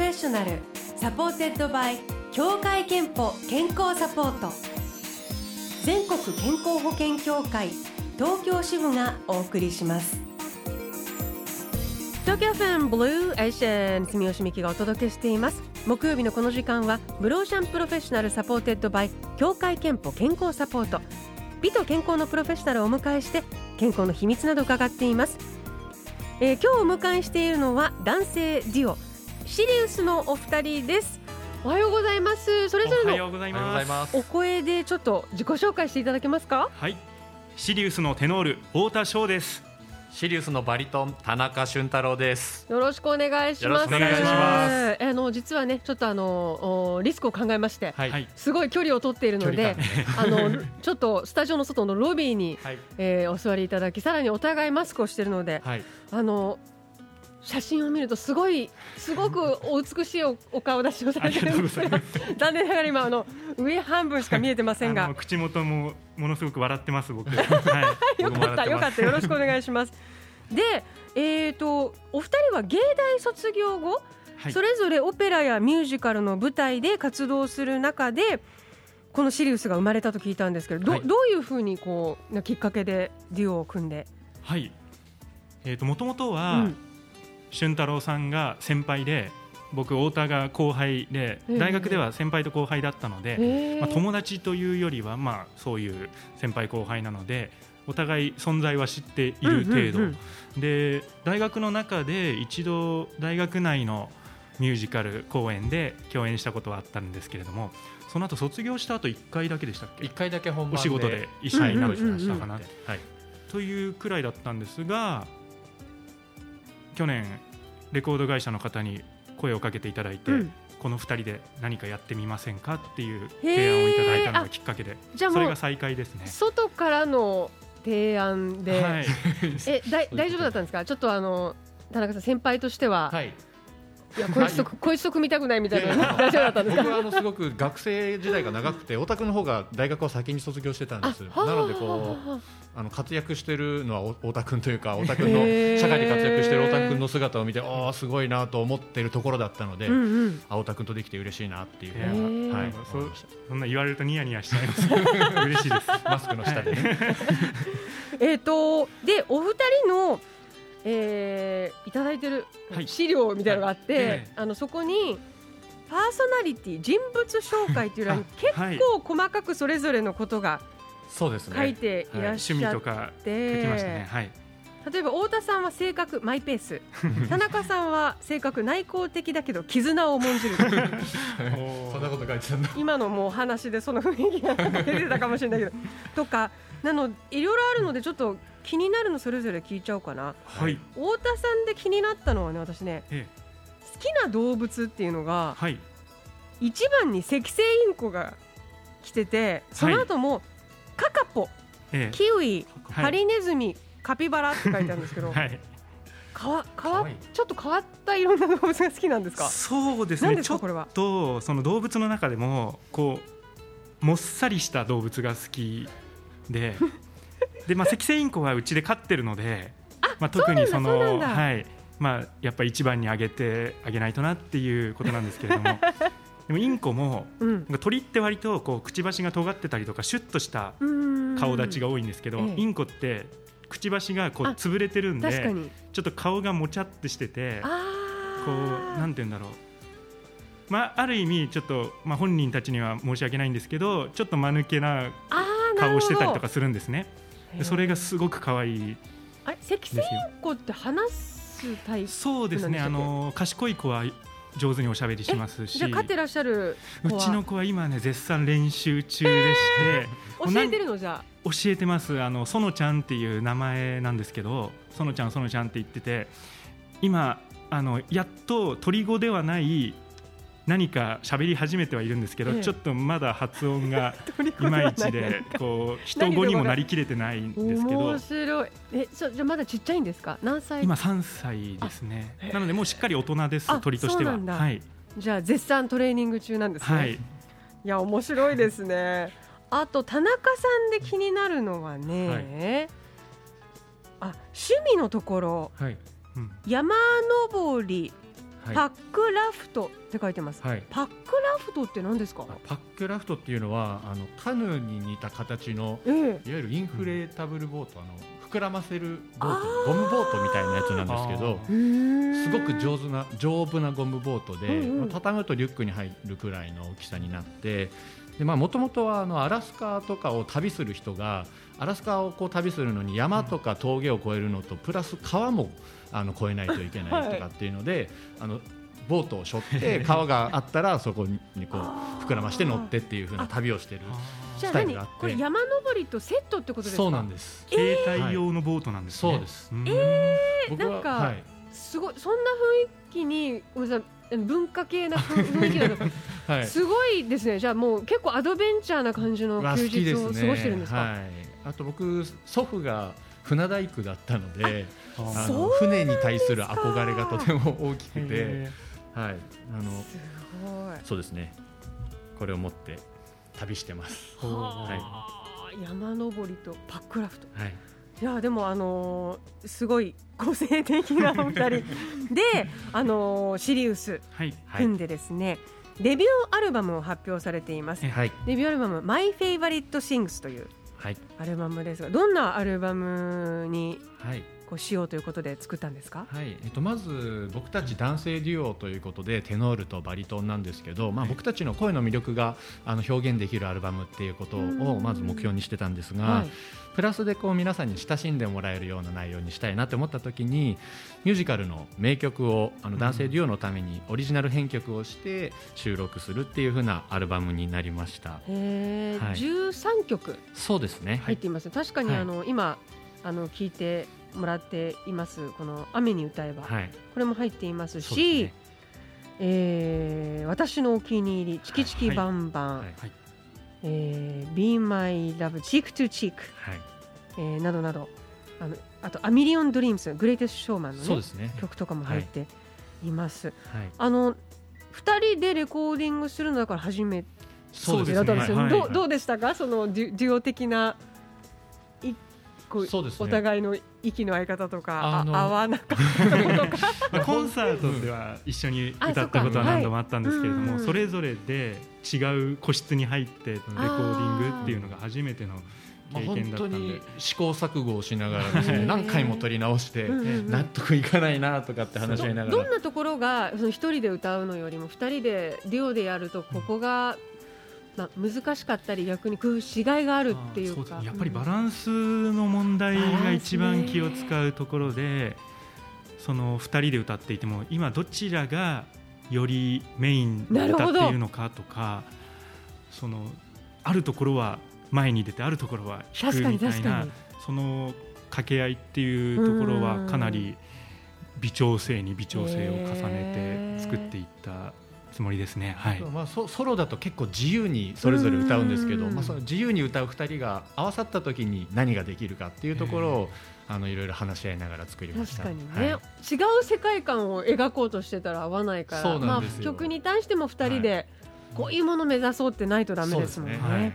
fessional supported by 協会けんぽ健康サポート。全国健康保険協会東京支部がお送りします。東京 FM Blue Ocean 住吉美希がお届けしています。木曜日のこの時間は Blue Ocean Professional supported by 協会けんぽ健康サポート。美と健康のプロフェッショナルをお迎えして健康の秘密など伺っています、えー、今日お迎えしているのは男性デュオ。シリウスのお二人です。おはようございます。それぞれのお声でちょっと自己紹介していただけますか？はい。シリウスのテノール太田翔です。シリウスのバリトン田中俊太郎です。よろしくお願いします。お願いします。あの実はねちょっとあのリスクを考えまして、はい、すごい距離を取っているのであのちょっとスタジオの外のロビーに、はい、えー、お座りいただきさらにお互いマスクをしているので、はい、あの写真を見るとすごいすごくお美しいおお顔出しをされてるんです。残念ながら今あの上半分しか見えてませんが。口元もものすごく笑ってます僕、はい、よかったよかった。よろしくお願いします。でえっ、ー、とお二人は芸大卒業後、はい、それぞれオペラやミュージカルの舞台で活動する中でこのシリウスが生まれたと聞いたんですけどどはい、どういうふうにこうなきっかけでデュオを組んで？はい。えーと、もともとは、うん俊太郎さんが先輩で僕太田が後輩で大学では先輩と後輩だったので、まあ、友達というよりはまあそういう先輩後輩なのでお互い存在は知っている程度、で大学の中で一度大学内のミュージカル公演で共演したことはあったんですけれどもその後卒業した後1回だけでしたっけ？1回だけ本番お仕事で一緒になったかな、はい、というくらいだったんですが去年レコード会社の方に声をかけていただいて、うん、この2人で何かやってみませんかっていう提案をいただいたのがきっかけで。じゃそれが再開ですね。外からの提案で、はい、えだ。大丈夫だったんですか？ちょっとあの田中さん先輩としては、はいいやこいつとこいつと組みたくないみたいな大丈夫だったんですか？僕はあのすごく学生時代が長くて、太田君の方が大学を先に卒業してたんです。なのでこうあの活躍してるのは太田君というか太田君の社会で活躍してる太田君の姿を見て、ああすごいなと思っているところだったので、うんうん、太田君とできて嬉しいなっていうはい、そそんな言われるとニヤニヤしちゃいます。嬉しいです。マスクの下でね。えっとでお二人のえー、いただいてる資料みたいなのがあって、はい。はい、あのそこにパーソナリティ人物紹介っていうのは結構細かくそれぞれのことが書いていらっしゃって、はい、趣味とか書きましたね。はい。例えば太田さんは性格マイペース。田中さんは性格内向的だけど絆を重んじる。そんなこと書いてたんだ。今のもう話でその雰囲気が出てたかもしれないけど。とかなのいろいろあるのでちょっと気になるのそれぞれ聞いちゃおうかな、はい、太田さんで気になったのはね私ね、ええ、好きな動物っていうのが、はい、一番に赤星インコが来ててその後も、カカポ、ええ、キウイ、ハリネズミ、カピバラって書いてあるんですけど、はい、かわかわちょっと変わったいろんな動物が好きなんですか？そうですね。ちょっとその動物の中でもこうもっさりした動物が好きで で、まあ、赤星インコはうちで飼ってるので、まあ、特にそのはい。まあ、やっぱり一番にあげてあげないとなっていうことなんですけれども。でもインコも、うん、鳥って割とこうくちばしが尖ってたりとかシュッとした顔立ちが多いんですけど、インコってくちばしがこう潰れてるんでちょっと顔がもちゃってしててこうなんて言うんだろう。まあ、ある意味ちょっと、まあ、本人たちには申し訳ないんですけどちょっと間抜けな顔をしてたりとかするんですね。それがすごく可愛い。あれ赤星インコって話すタイプそうですね。あの賢い子は上手におしゃべりしますし。じゃ飼ってらっしゃるうちの子は今ね絶賛練習中でして。教えてるのじゃ教えてます。あの園ちゃんっていう名前なんですけど園ちゃん園ちゃんって言ってて今あのやっと鳥語ではない何か喋り始めてはいるんですけど、ええ、ちょっとまだ発音が いまいちでこう人語にもなりきれてないんですけど。面白い。えそじゃまだちっちゃいんですか？何歳？今3歳ですね。なのでもうしっかり大人です鳥としては。はい。じゃあ絶賛トレーニング中なんですね、はい、いや面白いですね。あと田中さんで気になるのはね、はい、あ趣味のところ、はい。うん、山登りはい、パックラフトって書いてます、はい、パックラフトって何ですか？パックラフトっていうのはあのカヌーに似た形の、えー、いわゆるインフレータブルボート、あの膨らませるボートゴムボートみたいなやつなんですけどすごく上手な丈夫なゴムボートで、うんうん、畳むとリュックに入るくらいの大きさになってもともとはあのアラスカとかを旅する人がアラスカをこう旅するのに山とか峠を越えるのとプラス川もあの越えないといけないとかっていうので、あのボートを背負って 川があったらそこにこう膨らまして乗ってっていうふうな旅をしてるスタイルがあって。これ山登りとセットってことですか？そうなんです。携帯用のボートなんですね、そうです。えー、なんか、はい、すごいそんな雰囲気にごめんなさい文化系な雰囲気なの はい、すごいですね。じゃあもう結構アドベンチャーな感じの休日を過ごしてるんですか、ねはい、あと僕祖父が船大工だったのであの船に対する憧れがとても大きくて、はい、あのそうですね。これを持って旅してます。はい、山登りとパックラフト。はい。いやでもあのー、すごい個性的なお二人。であのー、シリウス組んでですね、はい、デビューアルバムを発表されています。はい、デビューアルバム My Favorite Things とい。うアルバムですが、どんなアルバムにこうしようということで作ったんですか、はい。えっと、まず僕たち男性デュオということでテノールとバリトンなんですけど、まあ、僕たちの声の魅力があの表現できるアルバムっていうことをまず目標にしてたんですが、はい、プラスでこう皆さんに親しんでもらえるような内容にしたいなと思った時にミュージカルの名曲をあの男性デュオのためにオリジナル編曲をして収録するっていう風なアルバムになりました。へはい、13曲そうですね。入っています、確かにあの、はい、今あの聞いてもらっています。この「雨に歌えば」はい、これも入っていますし、ね。えー、私のお気に入り「チキチキバンバン」はい。はい。えー、Be My Love Cheek to Cheek、はい。えー、などなど。あのあと「 A Million Dreams」グレイテスト・ショーマンの、ねね、曲とかも入ってい。ます。はい、あの2人でレコーディングするのだから初めてだったんですよ、どうどうでしたか？そのデュデュオ的なこうそうです、ね、お互いの息の合い方とか、合わなかったとか。コンサートでは一緒に歌ったことは何度もあったんですけれども、それぞれで違う個室に入ってレコーディングっていうのが初めての経験だったんで、まあ、試行錯誤をしながらですね何回も撮り直して納得いかないなとかって話し合いながら。どんなところがその一人で歌うのよりも二人でデュオでやるとここがまあ、難しかったり逆に工夫しがいがあるっていうか。やっぱりバランスの問題が一番気を使うところで、その2人で歌っていても今どちらがよりメインで歌っているのかとかそのあるところは前に出てあるところは低いみたいなその掛け合いっていうところはかなり微調整に微調整を重ねて作っていったつもりですね、はい。まあ、ソソロだと結構自由にそれぞれ歌うんですけど、まあ、その自由に歌う2人が合わさった時に何ができるかっていうところを、あのいろいろ話し合いながら作りました。確かにね、はい、違う世界観を描こうとしてたら合わないからまあ、曲に対しても2人でこういうものを目指そうってないとだめですもんね。でね。はい、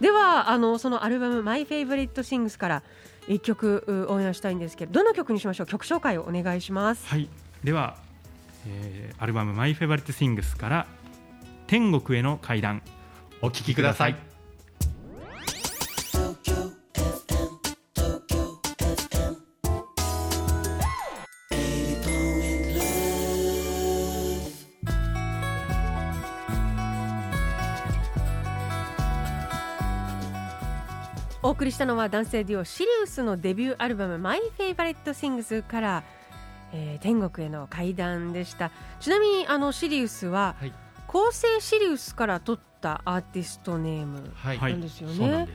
ではあのそのアルバム「マイ・フェイブリット・シングス」から1曲応援したいんですけどどの曲にしましょう？曲紹介をお願いします。はい。ではえー、アルバム「マイ・フェバリット・シングス」から「天国への階段」お聴きください。お送りしたのは男性デュオシリウスのデビューアルバム「マイ・フェイバリット・シングス」から「えー、天国への階段でした。ちなみにあのシリウスは、はい、構成シリウスから取ったアーティストネームなんですよね、はい、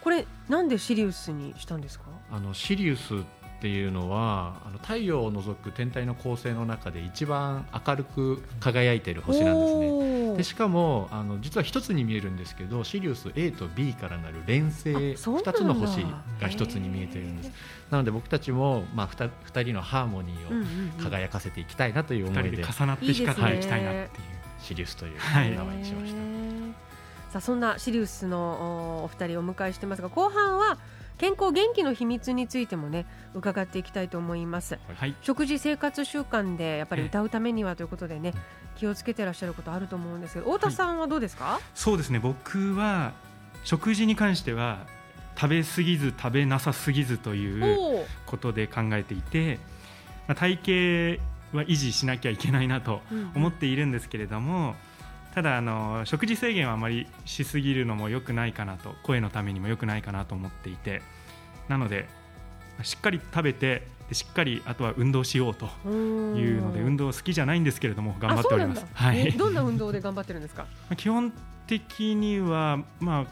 これなんでシリウスにしたんですか？あのシリウスっていうのはあの太陽を除く天体の構成の中で一番明るく輝いている星なんですね。でしかもあの実は一つに見えるんですけどシリウス A と B からなる連星2つの星が一つに見えているんです。なので僕たちも、まあ、2, 2人のハーモニーを輝かせていきたいなという思いで,、で重なって光ってい。きたいなっていう。シリウスという名前にしました、さあそんなシリウスのお二人をお迎えしてますが後半は健康元気の秘密についてもね伺っていきたいと思います、はい、食事生活習慣でやっぱり歌うためにはということでね、気をつけてらっしゃることあると思うんですけど太田さんはどうですか、はい、そうですね。僕は食事に関しては食べ過ぎず食べなさすぎずということで考えていて、まあ、体型は維持しなきゃいけないなと思っているんですけれども、うんただあの食事制限はあまりしすぎるのも良くないかなと声のためにも良くないかなと思っていてなのでしっかり食べてしっかりあとは運動しようというので運動好きじゃないんですけれども頑張っております。はい。どんな運動で頑張ってるんですか？基本的にはま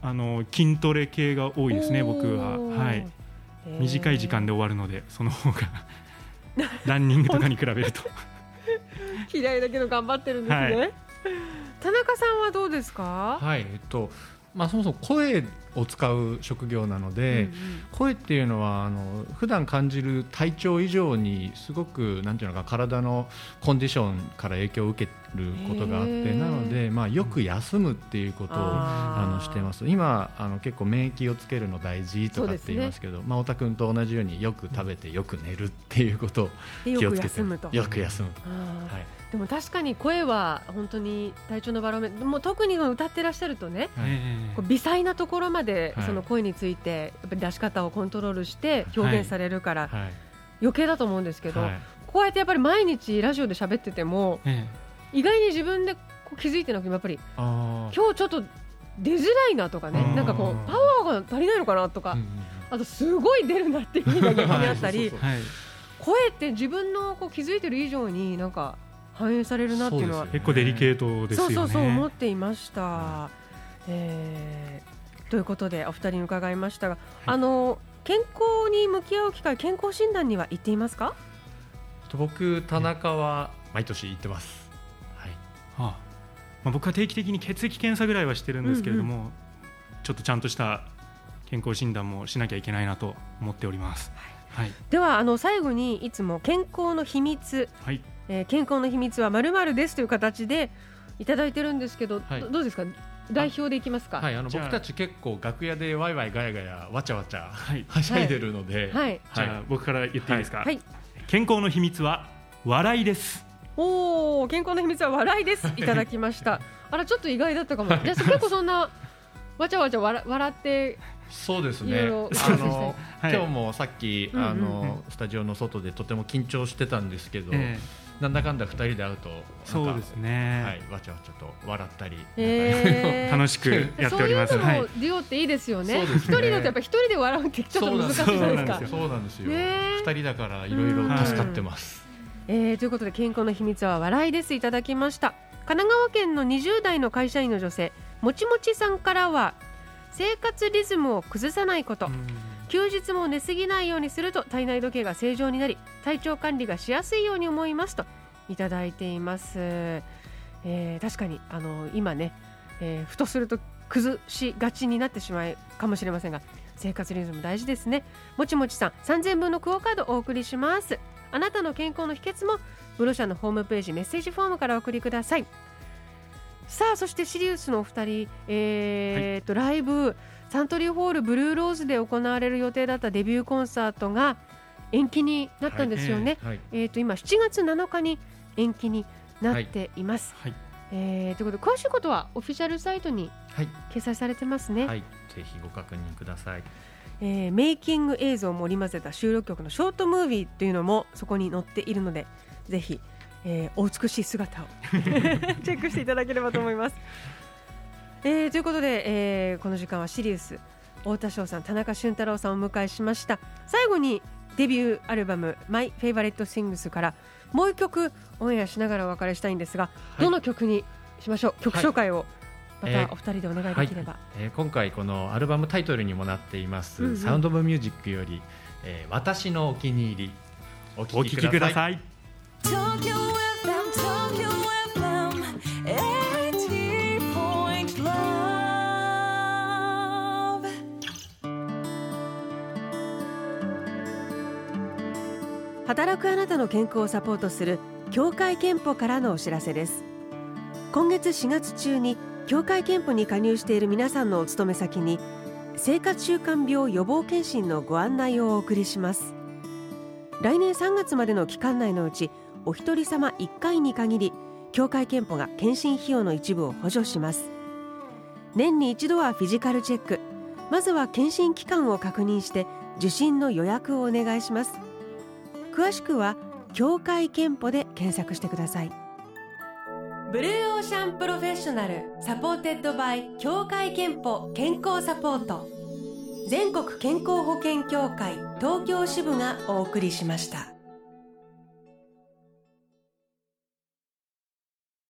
ああの筋トレ系が多いですね僕ははい。短い時間で終わるのでその方が ランニングとかに比べると 嫌いだけど頑張ってるんですね。はい田中さんはどうですか？はいえっとまあ、そもそも声を使う職業なので、うんうん、声っていうのはあの普段感じる体調以上にすごくなんていうのか体のコンディションから影響を受けることがあってなので、まあ、よく休むっていうことをあのしてます。今あの結構免疫をつけるの大事とかって言いますけど、ね、まあ、太田君と同じようによく食べてよく寝るっていうことを気をつけてよく休む。と。はい。でも確かに声は本当に体調のバロメーもう特に歌ってらっしゃるとね、はい、こう微細なところまでその声についてやっぱり出し方をコントロールして表現されるから、余計だと思うんですけど、こうやってやっぱり毎日ラジオで喋ってても、意外に自分で気づいてなくてやっぱり今日ちょっと出づらいなとかねなんかこうパワーが足りないのかなとか、あとすごい出るなっていう日が逆にあったり。声って自分のこう気づいてる以上になんか反映されるなっていうのは、ね、結構デリケートですよね。そうそうそう思っていました。えー、ということでお二人に伺いましたが、はい、あの健康に向き合う機会健康診断には行っていますか？僕田中は毎年行ってます。はい。はあ、まあ僕は定期的に血液検査ぐらいはしてるんですけれども、うんうん、ちょっとちゃんとした健康診断もしなきゃいけないなと思っております。はい、はい、ではあの最後にいつも健康の秘密、はい、えー、健康の秘密はまるまるですという形でいただいてるんですけど、はい、どうですか？代表でいきますか。はい、あの僕たち結構楽屋でワイワイガヤガヤわちゃわちゃはしゃいでるので、はい、じゃあ僕から言っていいですか？はい、健康の秘密は笑いです。おお、健康の秘密は笑いです。いただきました。あらちょっと意外だったかも。じゃあ結構そんなわちゃわちゃ笑笑ってそうですね。あの、はい、今日もさっき、あの、スタジオの外でとても緊張してたんですけど、えーなんだかんだ二人で会うとそうですね、はい、わちゃわちゃと笑ったり、えー、楽しくやっております。そういうのもデュオっていいですよね。一、ね、人だとやっぱ一人で笑うってちょっと難しいじゃないですか。そうなんですよ。二人だからいろいろ助かってます。えー、ということで健康の秘密は笑いですいただきました。神奈川県の20代の会社員の女性もちもちさんからは生活リズムを崩さないこと。休日も寝すぎないようにすると体内時計が正常になり体調管理がしやすいように思いますといただいています、えー、確かにあの今ね、えー、ふとすると崩しがちになってしまうかもしれませんが生活リズム大事ですね。もちもちさん3000分のクオカードお送りします。あなたの健康の秘訣もブロシャのホームページメッセージフォームからお送りください。さあそしてシリウスのお二人えー、っと、はい、ライブサントリーホールブルーローズで行われる予定だったデビューコンサートが延期になったんですよね。はい、えっ、ー、と今7月7日に延期になっています。はい、えー、ということで詳しいことはオフィシャルサイトに掲載されてますね。はい、ぜひご確認ください。えー、メイキング映像を盛り混ぜた収録曲のショートムービーというのもそこに載っているのでぜひ、えー、お美しい姿を。チェックしていただければと思います。えー、ということで、えー、この時間はシリウス太田翔さん田中俊太郎さんをお迎えしました。最後にデビューアルバム「My Favorite Things」からもう一曲オンエアしながらお別れしたいんですが、はい、どの曲にしましょう？曲紹介を、またお二人でお願いできれば、えーはい、えー、今回このアルバムタイトルにもなっています「うんうん、サウンド・オブ・ミュージック」より、えー「私のお気に入り」お聴きください。働くあなたの健康をサポートする協会憲法からのお知らせです。今月4月中に協会憲法に加入している皆さんのお勤め先に生活習慣病予防検診のご案内をお送りします。来年3月までの期間内のうちお一人様1回に限り協会憲法が検診費用の一部を補助します。年に一度はフィジカルチェック。まずは検診期間を確認して受診の予約をお願いします。詳しくは協会けんぽで検索してください。 Blue Ocean Professional supported by 協会けんぽ健康サポート。全国健康保険協会東京支部がお送りしました。